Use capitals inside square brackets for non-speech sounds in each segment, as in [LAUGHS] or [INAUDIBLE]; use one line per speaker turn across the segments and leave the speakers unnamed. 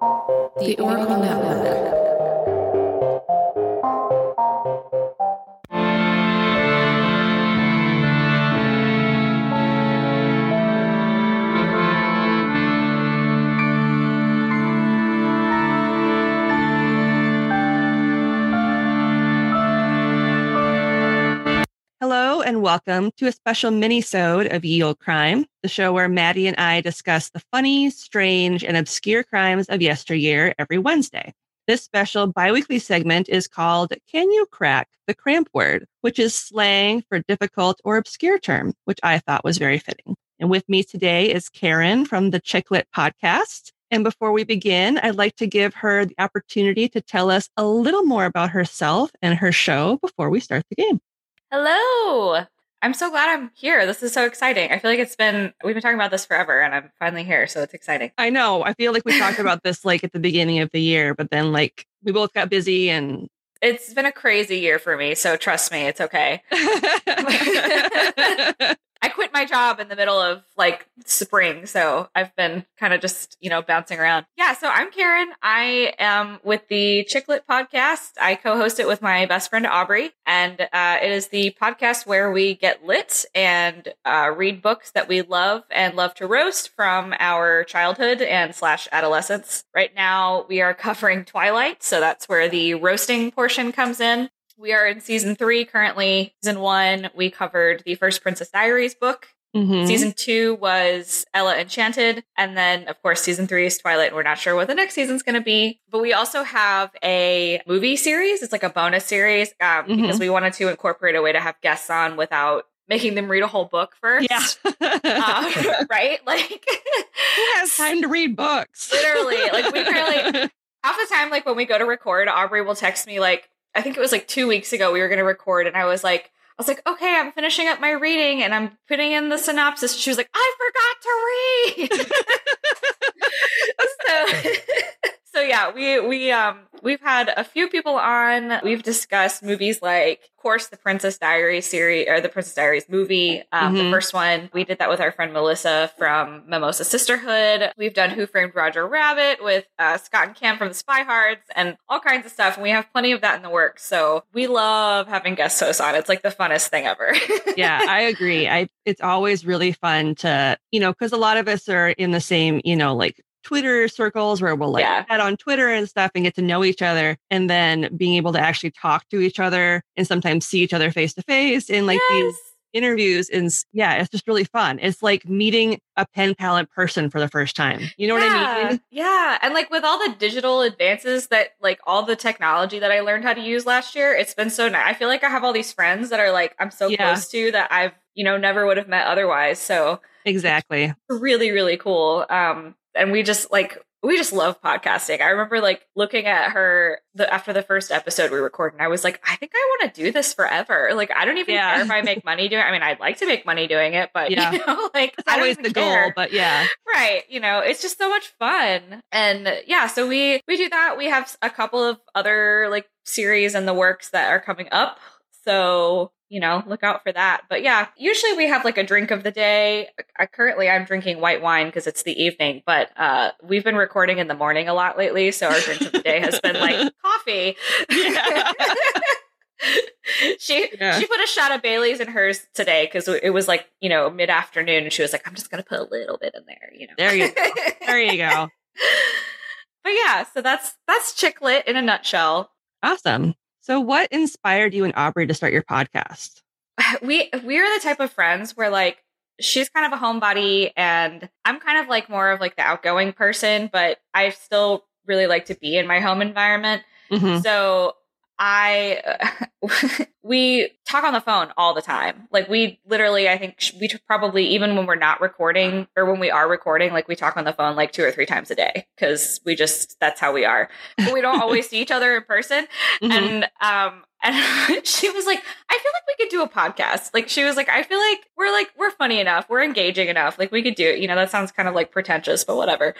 The Oracle Network.
And welcome to a special mini-sode of Ye Olde Crime, the show where Maddie and I discuss the funny, strange, and obscure crimes of yesteryear every Wednesday. This special biweekly segment is called Can You Crack the Cramp Word, which is slang for difficult or obscure term, which I thought was very fitting. And with me today is Karen from the Chicklet podcast. And before we begin, I'd like to give her the opportunity to tell us a little more about herself and her show before we start the game.
Hello. I'm so glad I'm here. This is so exciting. I feel like it's been, we've been talking about this forever and I'm finally here. So it's exciting.
I know. I feel like we talked about this like at the beginning of the year, but then like we both got busy and
It's been a crazy year for me. So trust me, it's okay. [LAUGHS] [LAUGHS] [LAUGHS] I quit my job in the middle of like spring. So I've been kind of just, you know, bouncing around. Yeah. So I'm Karen. I am with the Chicklet podcast. I co host it with my best friend, Aubrey. And uh, it is the podcast where we get lit and uh, read books that we love and love to roast from our childhood and slash adolescence. Right now, we are covering Twilight. So that's where the roasting portion comes in. We are in season three currently. Season one, we covered the first Princess Diaries book.
Mhm.
Season two was Ella Enchanted. And then, of course, season three is Twilight. And we're not sure what the next season's going to be. But we also have a movie series. It's like a bonus series um,
Mhm.
because we wanted to incorporate a way to have guests on without making them read a whole book first.
yeah. [LAUGHS]
Uh, [LAUGHS] right? Like,
Who has [LAUGHS] time to read books?
Literally, like, we really- half the time, like when we go to record, Aubrey will text me like, I think it was like two weeks ago we were going to record, and I was like, I was like, okay, I'm finishing up my reading and I'm putting in the synopsis. She was like, I forgot to read. [LAUGHS] so, [LAUGHS] yeah, we we um we've had a few people on. We've discussed movies like, of course, the Princess Diaries series or the Princess Diaries movie. Um, The
Mhm.
first one we did that with our friend Melissa from Mimosa Sisterhood. We've done Who Framed Roger Rabbit with uh, Scott and Cam from the Spy Hards and all kinds of stuff. And we have plenty of that in the works. So we love having guest hosts on. It's like the funnest thing ever. [LAUGHS]
yeah, I agree. I it's always really fun to, you know, because a lot of us are in the same, you know, like Twitter circles where we'll like
Yeah.
chat on Twitter and stuff and get to know each other and then being able to actually talk to each other and sometimes see each other face to face in like these interviews and yeah, it's just really fun. It's like meeting a pen pal in person for the first time. You know what I mean?
Yeah. And like with all the digital advances that like all the technology that I learned how to use last year, it's been so nice. I feel like I have all these friends that are like I'm so
Yeah.
close to that I've, you know, never would have met otherwise. So
Exactly.
really, really cool. Um and we just like we just love podcasting. I remember like looking at her the after the first episode we recorded, and I was like, I think I want to do this forever. Like I don't even
Yeah.
care if I make money doing it. I mean, I'd like to make money doing it, but
Yeah. [LAUGHS]
you know, like
It's always the
care.
goal, but yeah.
right you know it's just so much fun and yeah so we we do that we have a couple of other like series in the works that are coming up so you know look out for that but yeah usually we have like a drink of the day I, currently i'm drinking white wine because it's the evening but uh we've been recording in the morning a lot lately so our drink of the day has been like [LAUGHS] coffee
Yeah. [LAUGHS]
she
Yeah.
she put a shot of Bailey's in hers today because it was like you know mid afternoon, and she was like, "I'm just gonna put a little bit in there," you know.
There you go. There you go. [LAUGHS]
but yeah, so that's that's Chicklet in a nutshell.
Awesome. So what inspired you and Aubrey to start your podcast? [LAUGHS]
We we're the type of friends where like she's kind of a homebody, and I'm kind of like more of like the outgoing person, but I still really like to be in my home environment.
Mhm.
So I [LAUGHS] we talk on the phone all the time. Like we literally, I think we probably even when we're not recording or when we are recording, like we talk on the phone like two or three times a day because we just that's how we are. But we don't always see each other in person. [LAUGHS] Mm-hmm. And um, [LAUGHS] and she was like, I feel like we could do a podcast. Like she was like, I feel like we're like we're funny enough, we're engaging enough. Like we could do it. You know, that sounds kind of like pretentious, but whatever.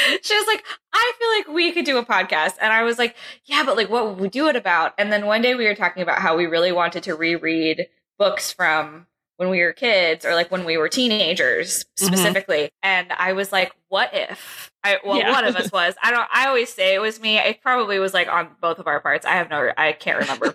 [LAUGHS] she was like, I feel like we could do a podcast. And I was like, yeah, but like, what would we do it about? And then one day we were talking about how we really wanted to reread books from when we were kids or like when we were teenagers mm-hmm. specifically. Mm-hmm. And I was like, what if? I, well, yeah. one of us [LAUGHS] was. I don't. I always say it was me. It probably was like on both of our parts. I have no. I can't remember.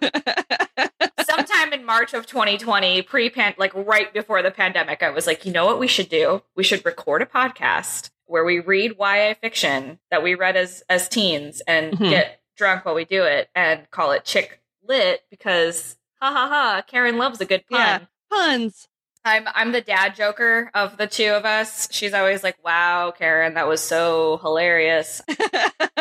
Sometime in March of 2020, pre pan, like right before the pandemic, I was like, you know what we should do? We should record a podcast where we read YA fiction that we read as as teens and mm-hmm. get drunk while we do it and call it chick lit because ha ha ha Karen loves a good pun. Yeah,
puns.
I'm I'm the dad joker of the two of us. She's always like, "Wow, Karen, that was so hilarious." [LAUGHS]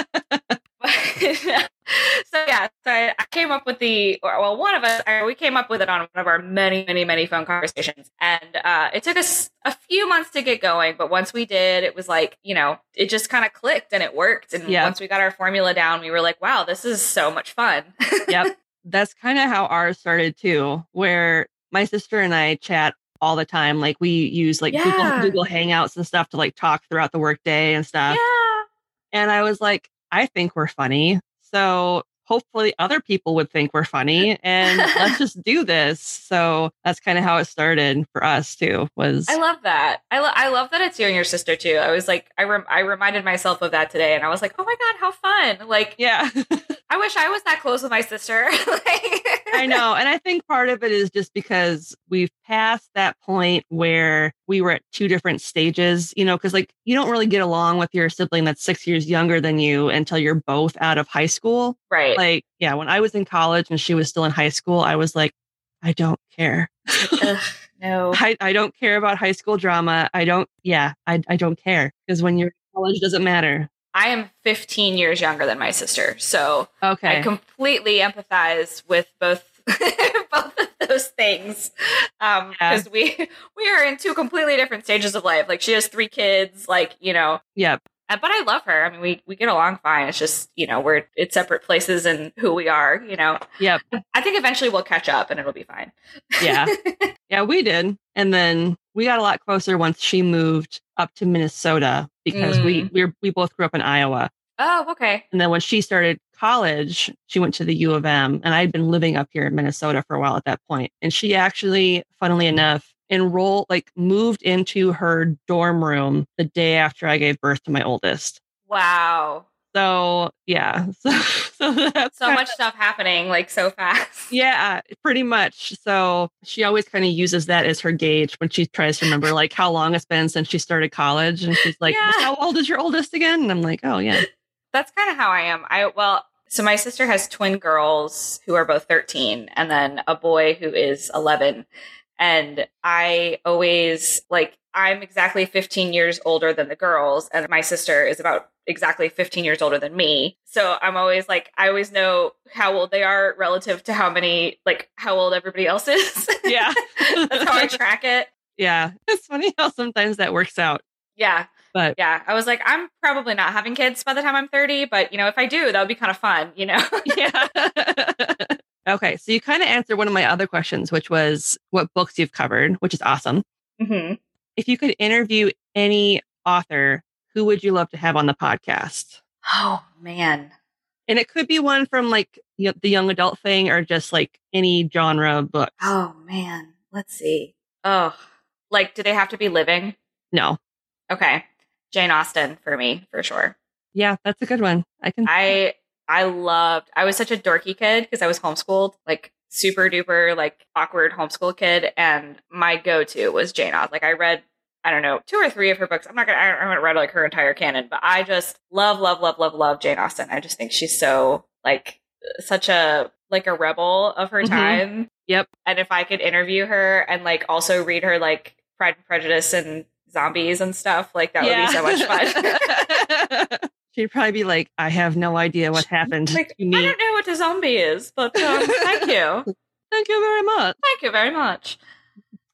[LAUGHS] so yeah, so I, I, came up with the well, one of us we came up with it on one of our many, many, many phone conversations, and uh, it took us a few months to get going. But once we did, it was like you know, it just kind of clicked and it worked. And yep. once we got our formula down, we were like, wow, this is so much fun. [LAUGHS]
yep, that's kind of how ours started too, where my sister and I chat all the time. Like we use like yeah. Google, Google Hangouts and stuff to like talk throughout the workday and stuff.
Yeah.
And I was like, I think we're funny. So hopefully other people would think we're funny and let's [LAUGHS] just do this. So that's kind of how it started for us too. Was
I love that. I, lo- I love that it's you and your sister too. I was like, I rem- I reminded myself of that today, and I was like, oh my god, how fun! Like,
yeah. [LAUGHS]
I wish I was that close with my sister. [LAUGHS]
I know. And I think part of it is just because we've passed that point where we were at two different stages, you know, because like you don't really get along with your sibling that's six years younger than you until you're both out of high school.
Right.
Like, yeah, when I was in college and she was still in high school, I was like, I don't care. [LAUGHS]
Ugh, no.
I, I don't care about high school drama. I don't, yeah, I, I don't care because when you're in college, doesn't matter.
I am 15 years younger than my sister. So
okay.
I completely empathize with both [LAUGHS] both of those things um because yeah. we we are in two completely different stages of life like she has three kids like you know
yep
uh, but I love her. I mean, we we get along fine. It's just you know we're it's separate places and who we are. You know.
Yep.
I think eventually we'll catch up and it'll be fine.
yeah. [LAUGHS] Yeah, we did, and then we got a lot closer once she moved up to Minnesota because mm. we we we both grew up in Iowa.
Oh, okay.
And then when she started college, she went to the U of M, and I'd been living up here in Minnesota for a while at that point. And she actually, funnily enough, enrolled, like moved into her dorm room the day after I gave birth to my oldest.
Wow.
So yeah, [LAUGHS] so,
so that's so much of, stuff happening like so fast. [LAUGHS]
Yeah, pretty much. So she always kind of uses that as her gauge when she tries to remember like how long it's been since she started college, and she's like, yeah. "How old is your oldest again?" And I'm like, "Oh yeah." [LAUGHS]
That's kind of how I am. I well, so my sister has twin girls who are both 13, and then a boy who is 11. And I always like, I'm exactly 15 years older than the girls, and my sister is about exactly 15 years older than me. So I'm always like, I always know how old they are relative to how many, like, how old everybody else is. [LAUGHS]
Yeah.
That's how I [LAUGHS] track it.
Yeah. It's funny how sometimes that works out.
Yeah.
But
yeah, I was like, I'm probably not having kids by the time I'm 30, but you know, if I do, that would be kind of fun, you know? [LAUGHS]
yeah. Okay, so you kind of answered one of my other questions, which was what books you've covered, which is awesome.
Mm-hmm.
If you could interview any author, who would you love to have on the podcast?
Oh man,
and it could be one from like the young adult thing, or just like any genre book.
Oh man, let's see. Oh, like do they have to be living?
No.
Okay, Jane Austen for me for sure.
Yeah, that's a good one. I can.
I I loved, I was such a dorky kid because I was homeschooled, like super duper, like awkward homeschool kid. And my go to was Jane Austen. Like I read, I don't know, two or three of her books. I'm not going to, I haven't read like her entire canon, but I just love, love, love, love, love Jane Austen. I just think she's so like such a, like a rebel of her mm-hmm. time.
Yep.
And if I could interview her and like also read her like Pride and Prejudice and zombies and stuff, like that yeah. would be so much fun. [LAUGHS] [LAUGHS]
She'd probably be like, I have no idea what happened
Like, I don't know what a zombie is, but um, [LAUGHS] thank you.
Thank you very much.
Thank you very much.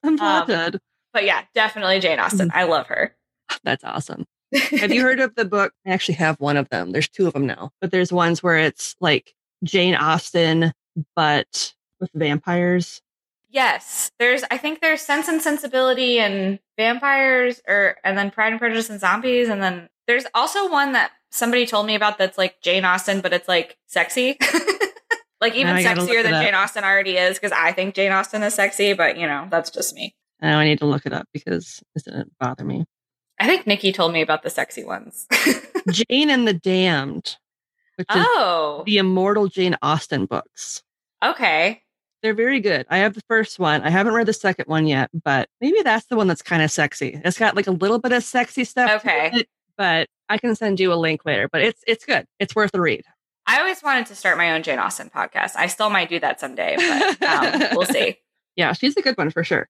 I'm
Um. But yeah, definitely Jane Austen. I love her. [LAUGHS]
That's awesome. Have you [LAUGHS] heard of the book? I actually have one of them. There's two of them now, but there's ones where it's like Jane Austen, but with vampires.
Yes, there's. I think there's Sense and Sensibility and vampires, or and then Pride and Prejudice and zombies, and then there's also one that somebody told me about that's like Jane Austen, but it's like sexy, [LAUGHS] like even
Now I gotta look
sexier than. Jane Austen already is. Because I think Jane Austen is sexy, but you know that's just me.
Now I need to look it up because this didn't bother me.
I think Nikki told me about the sexy ones. [LAUGHS]
Jane and the Damned, which is
oh,
the immortal Jane Austen books.
okay.
They're very good. I have the first one. I haven't read the second one yet, but maybe that's the one that's kind of sexy. It's got like a little bit of sexy stuff.
Okay.
It, but I can send you a link later. But it's it's good. It's worth a read.
I always wanted to start my own Jane Austen podcast. I still might do that someday, but um, we'll [LAUGHS] see.
Yeah, she's a good one for sure.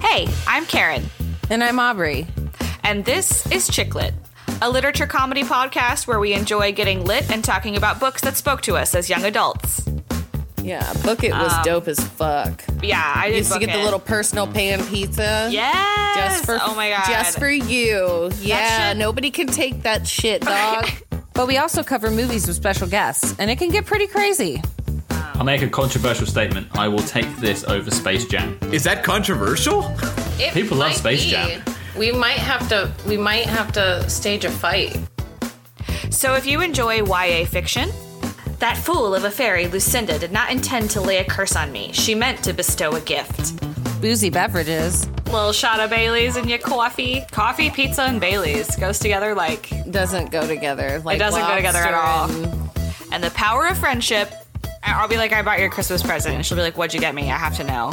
Hey, I'm Karen.
And I'm Aubrey.
And this is Chicklet, a literature comedy podcast where we enjoy getting lit and talking about books that spoke to us as young adults.
Yeah, Book It was
Um,
dope as fuck.
Yeah, I did
Used to
book
get the little personal pan pizza.
yes,
Just for
oh my god,
just for you. Yeah,
shit-
nobody can take that shit, [LAUGHS] dog.
But we also cover movies with special guests, and it can get pretty crazy.
I'll make a controversial statement. I will take this over Space Jam.
Is that controversial?
It
People love Space
be.
Jam.
We might have to. We might have to stage a fight.
So if you enjoy YA fiction, that fool of a fairy Lucinda did not intend to lay a curse on me. She meant to bestow a gift.
Boozy beverages.
Little shot of Bailey's in your coffee. Coffee, pizza, and Bailey's goes together like
Doesn't go together. Like
it doesn't go together at all.
lobster and-
And the power of friendship. I'll be like, I bought your Christmas present. And she'll be like, What'd you get me? I have to know.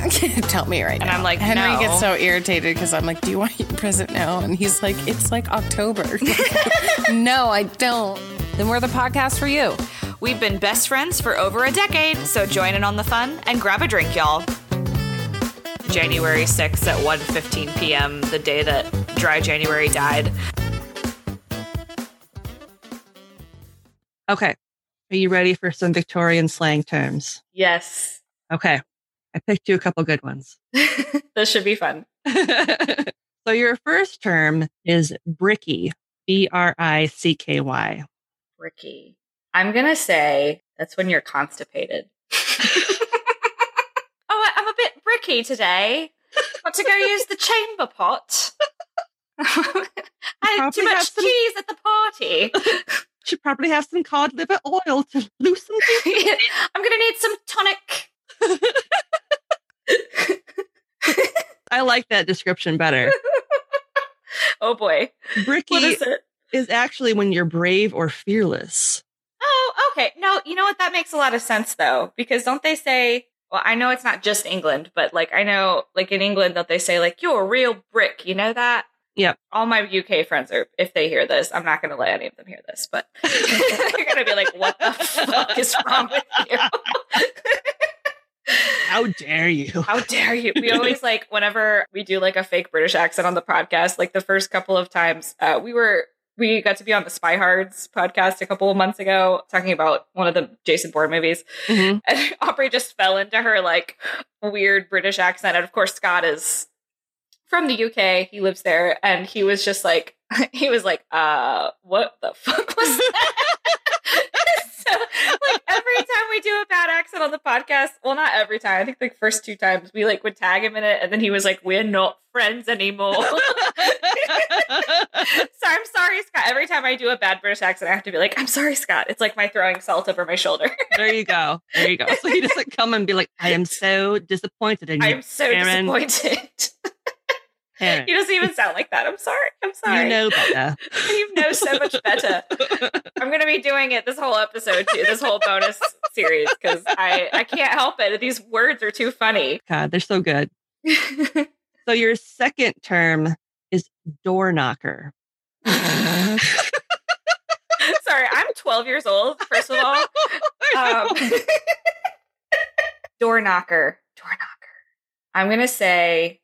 [LAUGHS]
Tell me right now. And.
I'm like,
Henry
no.
gets so irritated because I'm like, "Do you want your present now?" And he's like, "It's like October." [LAUGHS] [LAUGHS] no, I don't.
Then we're the podcast for you.
We've been best friends for over a decade, so join in on the fun and grab a drink, y'all. January 6th at 1.15 p.m., the day that Dry January died.
Okay. Are you ready for some Victorian slang terms?
Yes.
Okay. I picked you a couple good ones. [LAUGHS]
this should be fun. [LAUGHS]
so your first term is bricky. B R I C K Y.
Ricky. I'm going to say that's when you're constipated. [LAUGHS] oh, I'm a bit bricky today. Want to go use the chamber pot? [LAUGHS] I had too much
some-
cheese at the party. [LAUGHS]
Should probably have some cod liver oil to loosen things.
I'm going to need some tonic.
I like that description better.
Oh boy.
Bricky
What is it?
is actually when you're brave or fearless.
Oh, okay. No, you know what? That makes a lot of sense though, because don't they say? Well, I know it's not just England, but like I know, like in England, don't they say like you're a real brick? You know that?
Yep.
All my UK friends are. If they hear this, I'm not going to let any of them hear this, but [LAUGHS] they're going to be like, "What the fuck is wrong with you?" [LAUGHS]
How dare you?
How dare you? We always like whenever we do like a fake British accent on the podcast, like the first couple of times, uh, we were we got to be on the Spy Hards podcast a couple of months ago talking about one of the Jason Bourne movies.
Mhm. [LAUGHS]
And Aubrey just fell into her like weird British accent. And of course Scott is from the UK. He lives there and he was just like [LAUGHS] he was like, uh, what the fuck was that? [LAUGHS] so like every time we do a on the podcast, well not every time, I think the first two times we like would tag him in it and then he was like, We're not friends anymore. [LAUGHS] so I'm sorry, Scott. Every time I do a bad British accent, I have to be like, I'm sorry, Scott. It's like my throwing salt over my shoulder. [LAUGHS]
there you go. There you go. So he doesn't come and be like, I am so disappointed in [LAUGHS] you.
I'm so
Karen.
disappointed.
Karen.
he doesn't even sound like that. I'm sorry. I'm sorry.
You know better. [LAUGHS]
you know so much better. I'm going to be doing it this whole episode too, this whole bonus series because I I can't help it. These words are too funny.
God, they're so good. [LAUGHS] So your second term is door knocker. [LAUGHS]
sorry, I'm 12 years old. First of all, um, door knocker, door knocker. I'm gonna say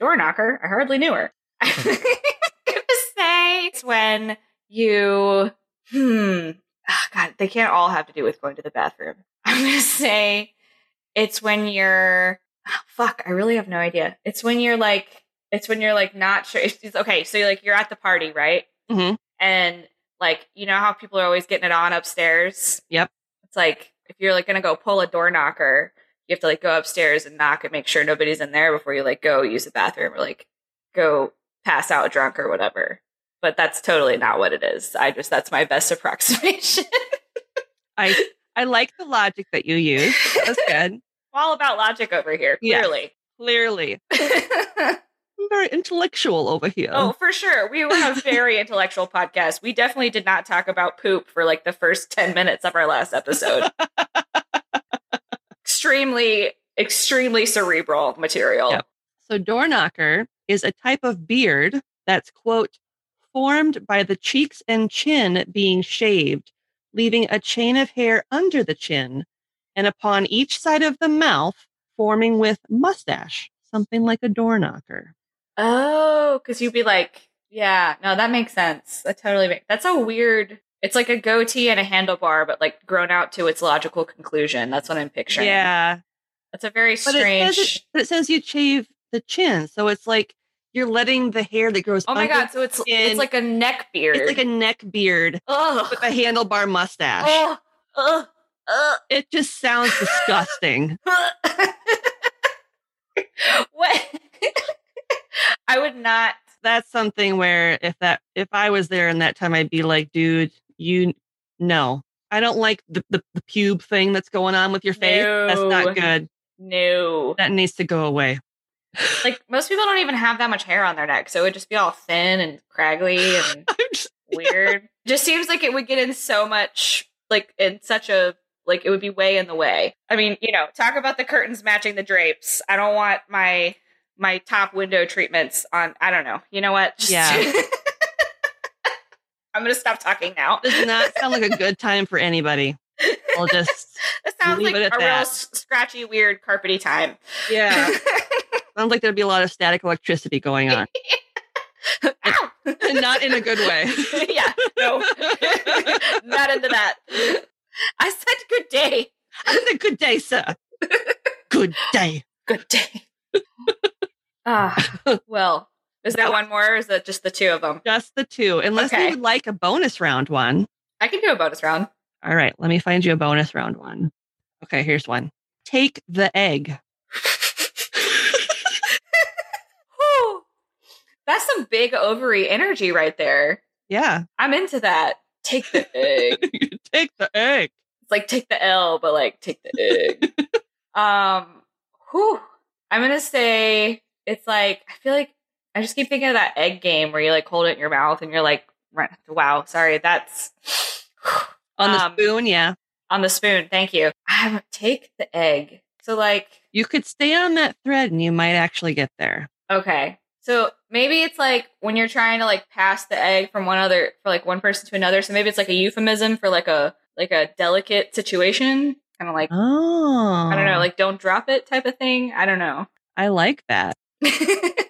door knocker. I hardly knew her. I'm gonna say it's when you hmm oh god, they can't all have to do with going to the bathroom. [LAUGHS] I'm gonna say it's when you're oh, fuck, I really have no idea. It's when you're like it's when you're like not sure it's, it's- okay, so you're like you're at the party, right?
Mhm.
And like you know how people are always getting it on upstairs?
Yep.
It's like if you're like gonna go pull a door knocker, you have to like go upstairs and knock and make sure nobody's in there before you like go use the bathroom or like go pass out drunk or whatever. But that's totally not what it is. I just that's my best [LAUGHS] approximation.
I I like the logic that you use. That's [LAUGHS] good.
All about logic over here, clearly.
Clearly, [LAUGHS] I'm very intellectual over here.
oh, for sure. We were a very intellectual podcast. We definitely did not talk about poop for like the first 10 minutes of our last episode. Extremely, extremely cerebral material.
Yep. So door knocker is a type of beard that's quote formed by the cheeks and chin being shaved, leaving a chain of hair under the chin, and upon each side of the mouth forming with mustache, something like a door knocker.
Oh, because you'd be like, yeah, no, that makes sense. That totally makes That's a weird. It's like a goatee and a handlebar, but like grown out to its logical conclusion. That's what I'm picturing.
Yeah,
That's a very
but it,
strange.
says it, but it says you shave the chin, so it's like you're letting the hair that grows.
oh my god! So it's it's like a neck beard.
it's like a neck beard
ugh,
with a handlebar mustache.
ugh, ugh, ugh.
It just sounds disgusting. [LAUGHS]
what? [LAUGHS] I would not.
That's something where if that if I was there in that time, I'd be like, dude, you no. I don't like the, the, the pube thing that's going on with your face. That's not good.
No.
That needs to go away.
Like most people don't even have that much hair on their neck, so it would just be all thin and craggly [LAUGHS] and
just- [LAUGHS]
weird. just seems like it would get in so much, like in such a like it would be way in the way. I mean, you know, talk about the curtains matching the drapes. I don't want my my top window treatments on. I don't know. You know what? [LAUGHS] Just-
Yeah.
I'm gonna stop talking now.
does not sound like a good time for anybody. I'll [LAUGHS] just
That sounds like a
at
real
that.
s- scratchy, weird, carpety time.
yeah. [LAUGHS] Sounds like there'd be a lot of static electricity going on. [LAUGHS]
Ow!
And not in a good way.
yeah, no, not into that. I said good day.
I said, good day, sir. Good day.
Good day. Ah, well, is that one more? Or is it just the two of them?
Just the two. Unless
Okay.
you would like a bonus round one.
I can do a bonus round.
All right, let me find you a bonus round one. Okay, here's one. Take the egg. [LAUGHS]
That's some big ovary energy right there.
Yeah.
I'm into that. Take the egg. [LAUGHS]
Take the egg.
It's like take the L, but like take the egg. [LAUGHS] um, whew. I'm gonna say it's like I feel like I just keep thinking of that egg game where you like hold it in your mouth and you're like, wow, sorry, that's
On the
Um,
spoon, yeah.
on the spoon. Thank you. Um, take the egg. So like,
You could stay on that thread and you might actually get there.
okay. So maybe it's like when you're trying to like pass the egg from one other for like one person to another. So maybe it's like a euphemism for like a like a delicate situation, kind of like
Oh.
I don't know, like don't drop it type of thing. I don't know.
I like that. [LAUGHS]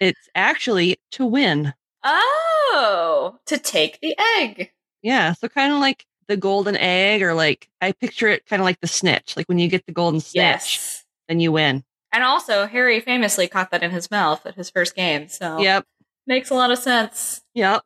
It's actually to win.
oh, to take the egg.
Yeah. So kind of like the golden egg, or like I picture it kind of like the snitch. Like when you get the golden snitch,
Yes.
then you win.
And also, Harry famously caught that in his mouth at his first game. So
Yep.
makes a lot of sense.
Yep.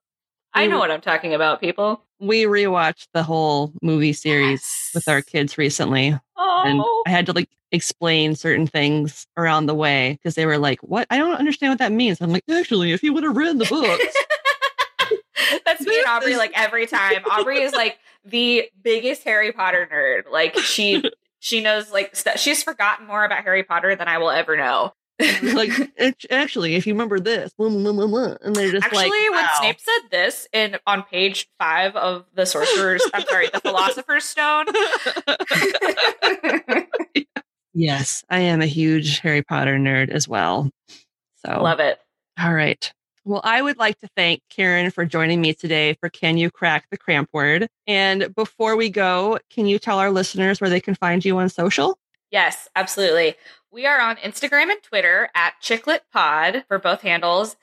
I know what I'm talking about, people.
We rewatched the whole movie series with our kids recently.
Oh,
and I had to like explain certain things around the way because they were like, "What? I don't understand what that means." I'm like, "Actually, if you would have read the books, [LAUGHS]
That's me and Aubrey like every time. Aubrey is like the biggest Harry Potter nerd. Like she she knows like st- she's forgotten more about Harry Potter than I will ever know. [LAUGHS]
like actually, if you remember this, blah, blah, blah, blah," and they're just
Actually,
like,
when
wow.
Snape said this in on page five of the Sorcerer's, I'm sorry, the Philosopher's Stone. [LAUGHS] [LAUGHS]
yes, I am a huge Harry Potter nerd as well. So
Love it.
All right. Well, I would like to thank Karen for joining me today for Can You Crack the Cramp Word? And before we go, can you tell our listeners where they can find you on social?
Yes, absolutely. We are on Instagram and Twitter at Chicklet Pod for both handles.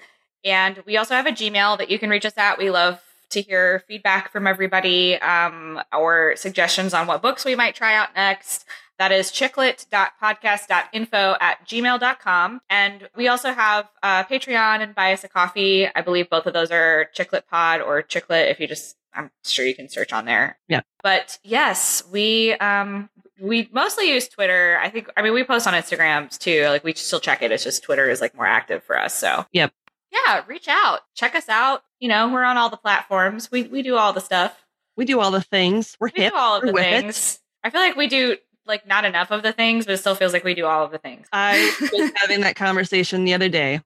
And we also have a Gmail that you can reach us at. We love to hear feedback from everybody um, or suggestions on what books we might try out next. That is chicklet.podcast.info at gmail.com. And we also have uh, Patreon and Buy Us a Coffee. I believe both of those are Chicklet Pod or Chicklet if you just, I'm sure you can search on there.
Yeah.
But yes, we, um, we mostly use Twitter. I think, I mean, we post on Instagrams too. Like we still check it. It's just Twitter is like more active for us. So,
Yep.
Yeah, reach out. Check us out. You know, we're on all the platforms. We, we do all the stuff.
We do all the things. We're
We
hip.
do all of the
it.
things. I feel like we do like not enough of the things, but it still feels like we do all of the things.
I [LAUGHS] was having that conversation the other day.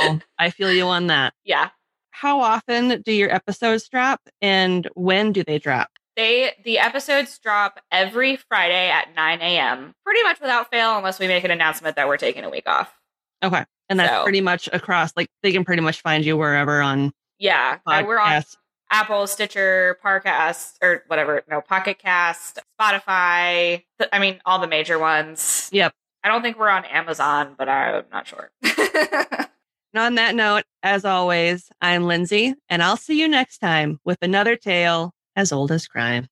So I feel you on that.
yeah.
How often do your episodes drop and when do they drop?
They the episodes drop every Friday at 9 a.m. Pretty much without fail, unless we make an announcement that we're taking a week off.
Okay. And that's
So-
pretty much across, like they can pretty much find you wherever on
Yeah. we're on. Apple, Stitcher, Parcast, or whatever, no, Pocket Cast, Spotify. th- I mean, all the major ones.
Yep.
I don't think we're on Amazon, but I'm not sure. [LAUGHS]
And on that note, as always, I'm Lindsay, and I'll see you next time with another tale as old as crime.